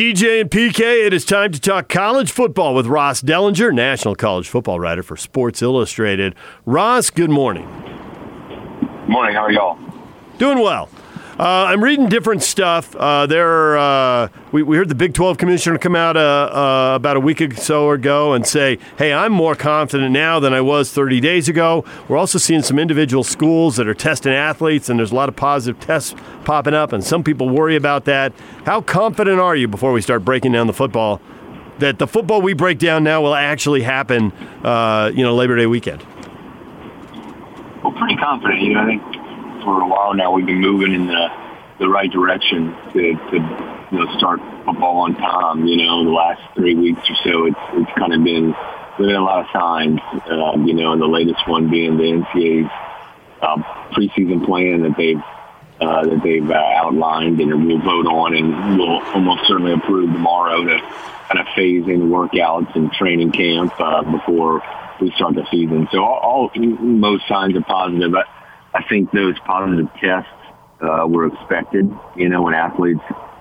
DJ and PK, it is time to talk college football with Ross Dellenger, national college football writer for Sports Illustrated. Ross, good morning. Morning, how are y'all? Doing well. Uh, I'm reading different stuff. Uh, there, uh, we, we, heard the Big 12 commissioner come out about a week or so ago and say, "Hey, I'm more confident now than I was 30 days ago." We're also seeing some individual schools that are testing athletes, and there's a lot of positive tests popping up, and some people worry about that. How confident are you before we start breaking down the football that the football we break down now will actually happen? Uh, you know, Labor Day weekend. Well, pretty confident. You know, I think for a while now we've been moving in the the right direction to, to you know start football on time. You know, the last three weeks or so, it's it's kind of been there's been a lot of signs. Uh, you know, and the latest one being the NCAA's uh, preseason plan that they've uh, that they've uh, outlined and we'll vote on and we'll almost certainly approve tomorrow to kind of phase in workouts and training camp uh, before we start the season. So all, all most signs are positive. I, I think those positive tests uh, were expected. You know, when athletes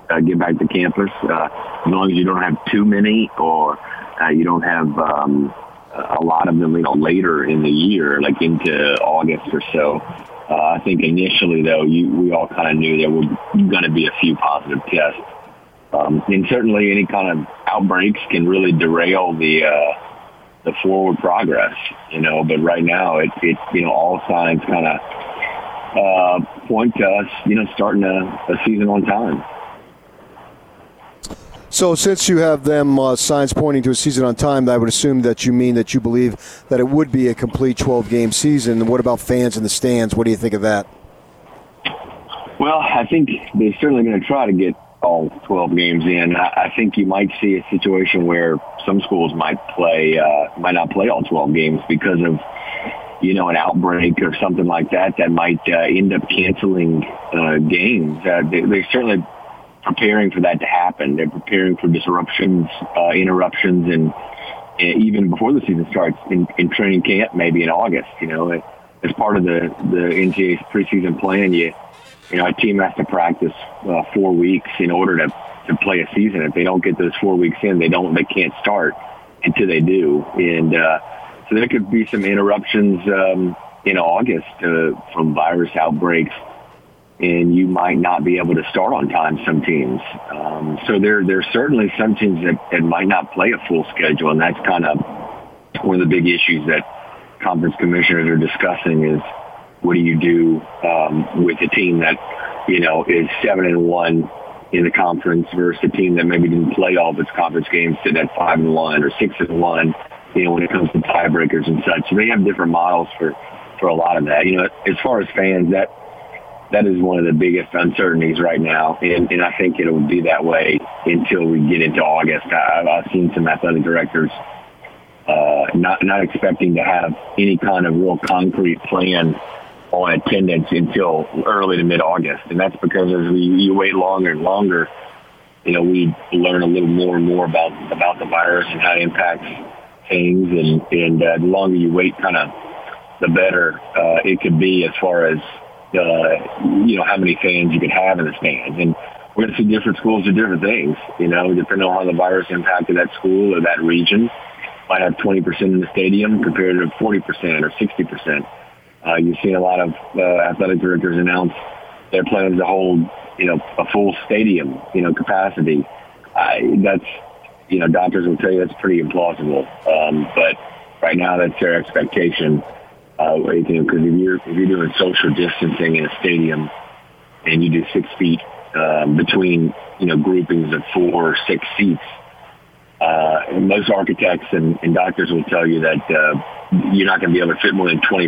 uh, get back to campus, uh, as long as you don't have too many or uh, you don't have um, a lot of them, you know, later in the year, like into August or so. Uh, I think initially, though, you, we all kind of knew there were going to be a few positive tests. Um, and certainly any kind of outbreaks can really derail the uh, the forward progress, you know. But right now, it, it you know all signs kind of uh, point to us, you know, starting a, a season on time. So, since you have them uh, signs pointing to a season on time, I would assume that you mean that you believe that it would be a complete 12 game season. What about fans in the stands? What do you think of that? Well, I think they're certainly going to try to get all 12 games in. I, think you might see a situation where some schools might play, uh, might not play all 12 games because of, you know, an outbreak or something like that that might uh, end up canceling uh, games. Uh, they, they're certainly preparing for that to happen. They're preparing for disruptions, uh, interruptions, and uh, even before the season starts in, in training camp, maybe in August. You know, as part of the the NCAA's preseason plan, you you know, a team has to practice uh, four weeks in order to, to play a season. If they don't get those four weeks in, they don't, they can't start until they do. And, uh, so there could be some interruptions, um, in August, uh, from virus outbreaks and you might not be able to start on time some teams. Um, so there, there's certainly some teams that, that might not play a full schedule and that's kind of one of the big issues that conference commissioners are discussing is, what do you do um, with a team that you know is seven and one in the conference versus a team that maybe didn't play all of its conference games, sit at five and one or six and one. You know, when it comes to tiebreakers and such, so they have different models for for a lot of that. You know, as far as fans, that that is one of the biggest uncertainties right now, and, and I think it will be that way until we get into August. I, I've seen some athletic directors uh, not not expecting to have any kind of real concrete plan on attendance until early to mid-August. And that's because as we you wait longer and longer, you know, we learn a little more and more about, about the virus and how it impacts things. And, and uh, the longer you wait, kind of the better uh, it could be as far as, uh, you know, how many fans you could have in the stands. And we're going to see different schools do different things, you know, depending on how the virus impacted that school or that region. Might have 20% in the stadium compared to 40% or 60%. Uh, you've seen a lot of uh, athletic directors announce their plans to hold, you know, a full stadium, you know, capacity. I, that's, you know, doctors will tell you that's pretty implausible. Um, but right now, that's their expectation. Uh, you know, because if you're if you're doing social distancing in a stadium and you do six feet um, between, you know, groupings of four or six seats, uh, most architects and, and doctors will tell you that uh, you're not going to be able to fit more than 20%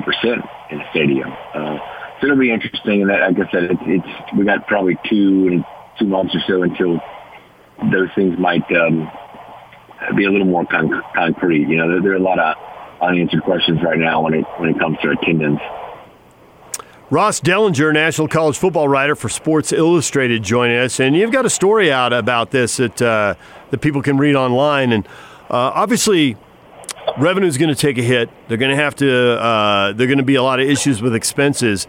in a stadium. Uh, so it'll be interesting. And that, like I said, it, it's we got probably two and two months or so until those things might um, be a little more con- concrete. You know, there, there are a lot of unanswered questions right now when it when it comes to attendance. Ross Dellenger, national college football writer for Sports Illustrated, joining us, and you've got a story out about this that uh, that people can read online. And uh, obviously, revenue is going to take a hit. They're going to have to. Uh, they're going to be a lot of issues with expenses.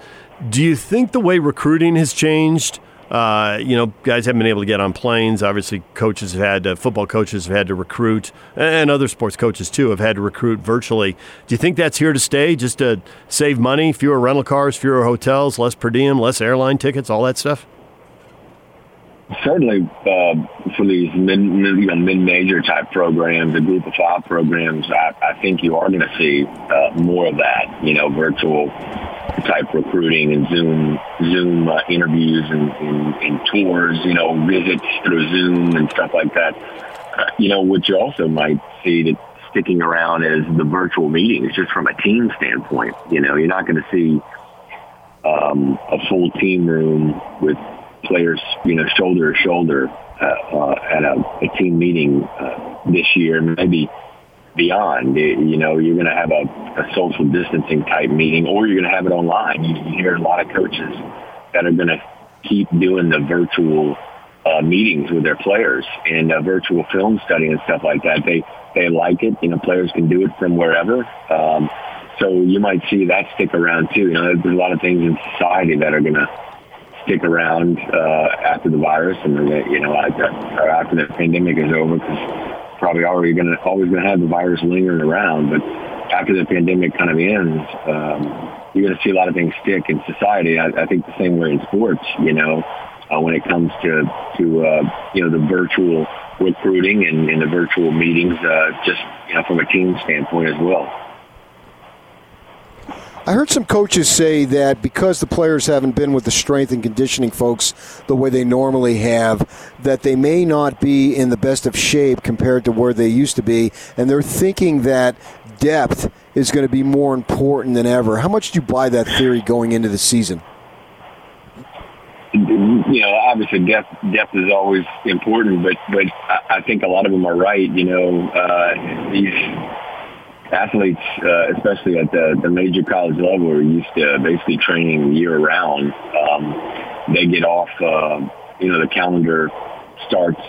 Do you think the way recruiting has changed Uh, you know, guys haven't been able to get on planes. Obviously, coaches have had, uh, football coaches have had to recruit, and other sports coaches too have had to recruit virtually. Do you think that's here to stay, just to save money, fewer rental cars, fewer hotels, less per diem, less airline tickets, all that stuff? certainly uh, for these mid, you know, mid-major type programs, the group of five programs, I, I think you are going to see uh, more of that, you know, virtual type recruiting and Zoom Zoom uh, interviews and, and, and tours, you know, visits through Zoom and stuff like that. Uh, you know, what you also might see that sticking around is the virtual meetings, just from a team standpoint. You know, you're not going to see um, a full team room with players, you know, shoulder to shoulder uh, uh, at a, a team meeting uh, this year, maybe beyond. You know, you're going to have a, a social distancing type meeting, or you're going to have it online. You, you hear a lot of coaches that are going to keep doing the virtual uh, meetings with their players and uh, virtual film study and stuff like that. They they like it. You know, players can do it from wherever. Um, so you might see that stick around too. You know, there's a lot of things in society that are going to stick around uh, after the virus and you know or after the pandemic is over because probably already going to always going to have the virus lingering around. But after the pandemic kind of ends, um, you're going to see a lot of things stick in society. I, I think the same way in sports. You know, uh, when it comes to to uh, you know the virtual recruiting and, and the virtual meetings, uh, just you know from a team standpoint as well. I heard some coaches say that because the players haven't been with the strength and conditioning folks the way they normally have, that they may not be in the best of shape compared to where they used to be, and they're thinking that depth is going to be more important than ever. How much do you buy that theory going into the season? You know, obviously depth depth is always important, but but I think a lot of them are right. You know, uh, these athletes, uh, especially at the, the major college level, are used to basically training year round. Um, they get off, uh, you know, the calendar starts,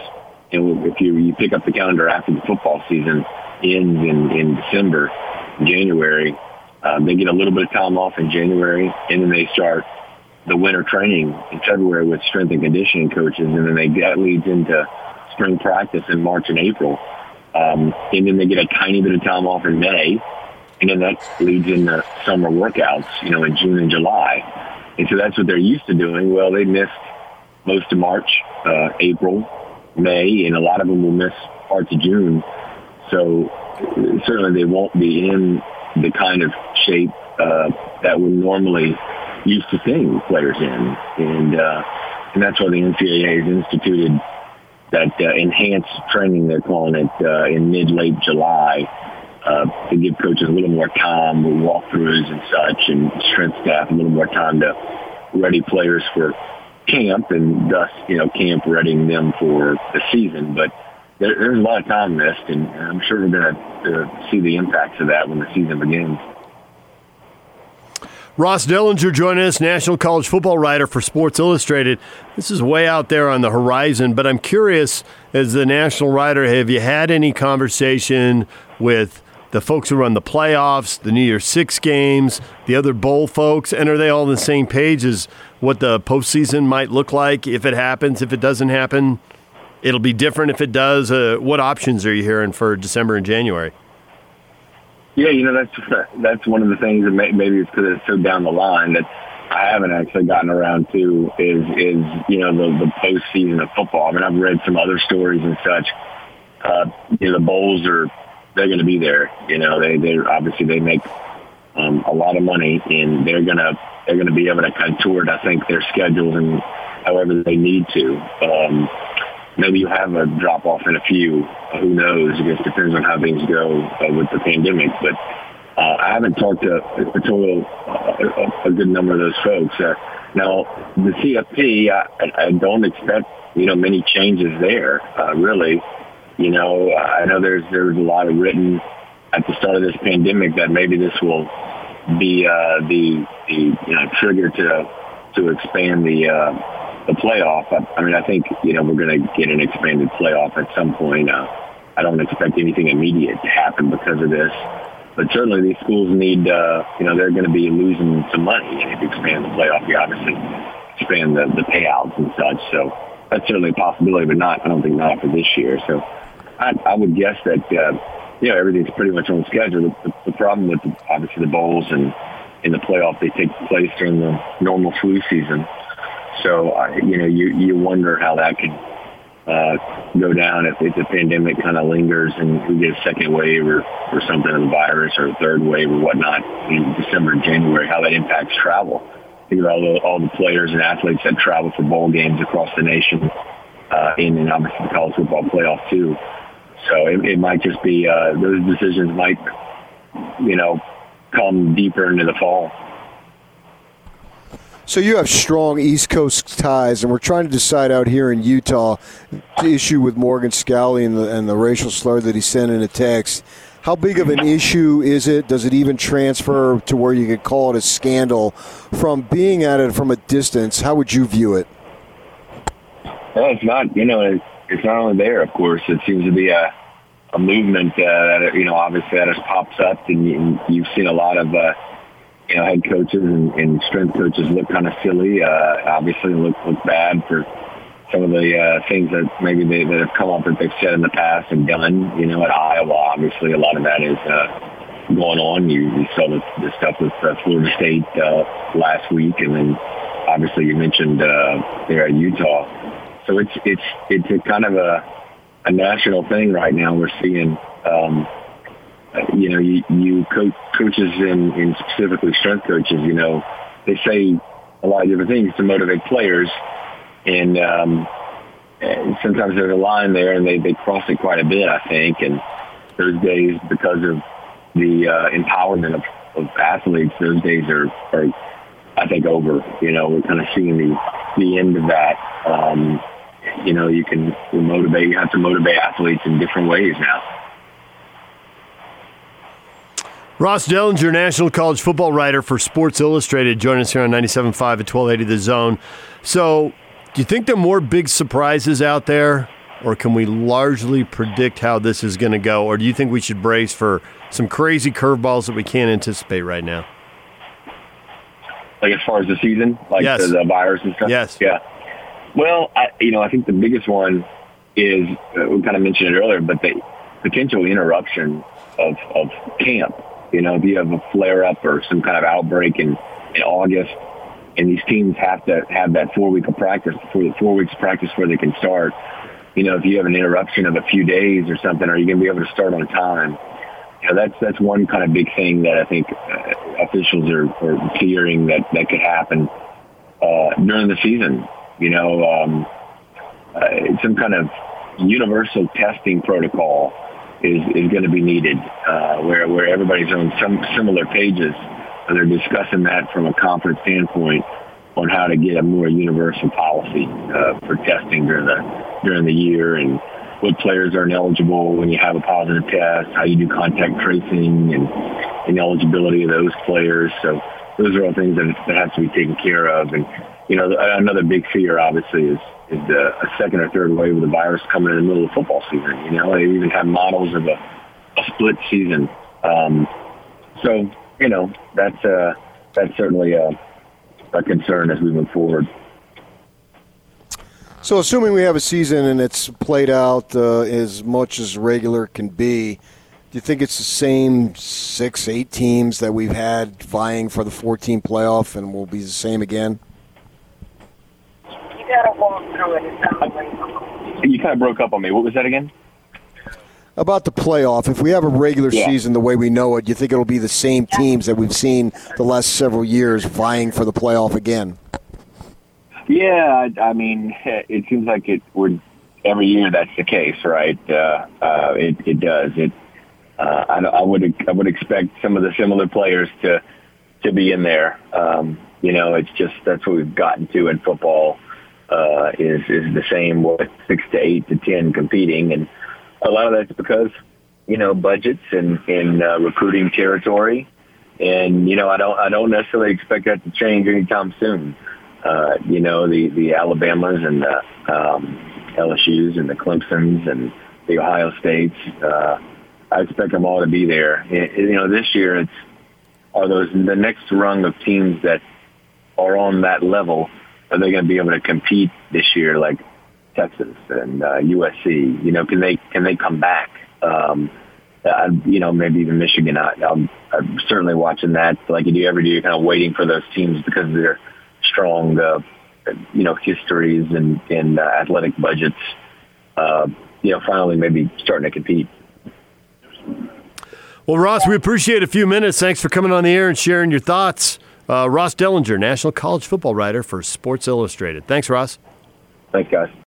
and if you, you pick up the calendar after the football season ends in, in December, January, um, they get a little bit of time off in January, and then they start the winter training in February with strength and conditioning coaches, and then they that leads into spring practice in March and April. Um, and then they get a tiny bit of time off in May, and then that leads into summer workouts, you know, in June and July. And so that's what they're used to doing. Well, they missed most of March, uh, April, May, and a lot of them will miss parts of June. So certainly they won't be in the kind of shape uh, that we're normally used to seeing players in. And, uh, and that's why the NCAA has instituted that uh, enhanced training, they're calling it, uh, in mid-late July uh, to give coaches a little more time with walkthroughs and such and strength staff a little more time to ready players for camp and thus, you know, camp readying them for the season. But there, there's a lot of time missed, and I'm sure we're going to uh, see the impacts of that when the season begins. Ross Dellenger joining us, national college football writer for Sports Illustrated. This is way out there on the horizon, but I'm curious, as the national writer, have you had any conversation with the folks who run the playoffs, the New Year's Six games, the other bowl folks, and are they all on the same page as what the postseason might look like if it happens, if it doesn't happen? It'll be different if it does. Uh, what options are you hearing for December and January? Yeah, you know that's that's one of the things that may, maybe it's because it's so down the line that I haven't actually gotten around to is is you know the the postseason of football. I mean, I've read some other stories and such. Uh, you know, the bowls are they're going to be there. You know, they they obviously they make um, a lot of money and they're gonna they're gonna be able to contort I think their schedules and however they need to. Um, maybe you have a drop off in a few. Who knows? It just depends on how things go uh, with the pandemic. But uh, I haven't talked to a total a good number of those folks. Uh, now the CFP, I, I don't expect you know many changes there. Uh, really, you know, I know there's there's a lot of written at the start of this pandemic that maybe this will be uh, the the you know trigger to to expand the uh, the playoff. I, I mean, I think you know we're going to get an expanded playoff at some point. Uh, I don't expect anything immediate to happen because of this, but certainly these schools need. Uh, you know, they're going to be losing some money if you expand the playoff. You obviously expand the, the payouts and such. So that's certainly a possibility, but not I don't think not for this year. So I, I would guess that uh, you know everything's pretty much on schedule. The, the, problem with the, obviously the bowls and in the playoff they take place during the normal flu season. So you know you you wonder how that could uh, go down if, if the pandemic kind of lingers and we get a second wave or, or something of the virus or a third wave or whatnot in December and January, how that impacts travel. Think about all the, all the players and athletes that travel for bowl games across the nation uh, and, and obviously the college football playoff too. So it, it might just be uh, those decisions might, you know, come deeper into the fall. So you have strong East Coast ties, and we're trying to decide out here in Utah the issue with Morgan Scalley and the, and the racial slur that he sent in a text. How big of an issue is it? Does it even transfer to where you could call it a scandal from being at it from a distance? How would you view it? Well, it's not. You know, it's not only there. Of course, it seems to be a a movement uh, that you know obviously that has pops up, and, you, you've seen a lot of. Uh, you know, head coaches and, and strength coaches look kind of silly. Uh, obviously, look look bad for some of the uh, things that maybe they, that have come up that they've said in the past and done. You know, at Iowa, obviously, a lot of that is uh, going on. You, you saw the, the stuff with uh, Florida State uh, last week, and then obviously you mentioned uh, there at Utah. So it's it's it's a kind of a a national thing right now. We're seeing. Um, you know, you, you coach, coaches and, and specifically strength coaches, you know, they say a lot of different things to motivate players. And, um, and sometimes there's a line there and they, they cross it quite a bit, I think. And those days, because of the uh, empowerment of, of athletes, those days are, are, I think, over. You know, we're kind of seeing the, the end of that. Um, you know, you can motivate, you have to motivate athletes in different ways now. Ross Dellenger, national college football writer for Sports Illustrated, joining us here on 97.5 at 1280 The Zone. So, do you think there are more big surprises out there, or can we largely predict how this is going to go? Or do you think we should brace for some crazy curveballs that we can't anticipate right now? Like as far as the season, like yes. the, the virus and stuff. Yes. Yeah. Well, I, you know, I think the biggest one is uh, we kind of mentioned it earlier, but the potential interruption of, of camp you know, if you have a flare up or some kind of outbreak in, in August, and these teams have to have that four week of practice before the four weeks of practice before they can start. You know, if you have an interruption of a few days or something, are you going to be able to start on time? You know, that's that's one kind of big thing that I think uh, officials are, are fearing that that could happen uh, during the season. You know, um, uh, some kind of universal testing protocol is, is going to be needed, uh, where, where everybody's on some similar pages. And they're discussing that from a conference standpoint on how to get a more universal policy uh, for testing during the during the year and what players are ineligible when you have a positive test, how you do contact tracing and, and eligibility of those players. So those are all things that, that have to be taken care of. And, you know, another big fear obviously is is the, a second or third wave of the virus coming in the middle of football season. You know, they even have models of a, a split season. Um, so, you know, that's uh, that's certainly a, a concern as we move forward. So, assuming we have a season and it's played out uh, as much as regular can be, do you think it's the same six, eight teams that we've had vying for the 14 playoff and will be the same again? gotta walk through it. You kind of broke up on me. What was that again? About the playoff, if we have a regular yeah. season the way we know it, do you think it'll be the same teams that we've seen the last several years vying for the playoff again? Yeah, I, I mean, it seems like it would every year. That's the case, right? Uh, uh, it, it does. It. Uh, I, I would I would expect some of the similar players to to be in there. Um, you know, it's just that's what we've gotten to in football uh, is is the same with six to eight to ten competing, and a lot of that's because you know budgets and and uh, recruiting territory, and you know I don't I don't necessarily expect that to change anytime soon. Uh, you know the the Alabamas and the um, LSU's and the Clemson's and the Ohio States. Uh, I expect them all to be there. It, you know this year it's are those the next rung of teams that are on that level are they going to be able to compete this year like Texas and uh, USC? You know, can they can they come back? Um, uh, you know, maybe even Michigan. I, I'm, I'm certainly watching that like you ever do every year, kind of waiting for those teams because their strong, uh, you know, histories and, and uh, athletic budgets. Uh, you know, finally maybe starting to compete. Well, Ross, we appreciate a few minutes. Thanks for coming on the air and sharing your thoughts. Uh, Ross Dellenger, National College Football Writer for Sports Illustrated. Thanks, Ross. Thanks, guys.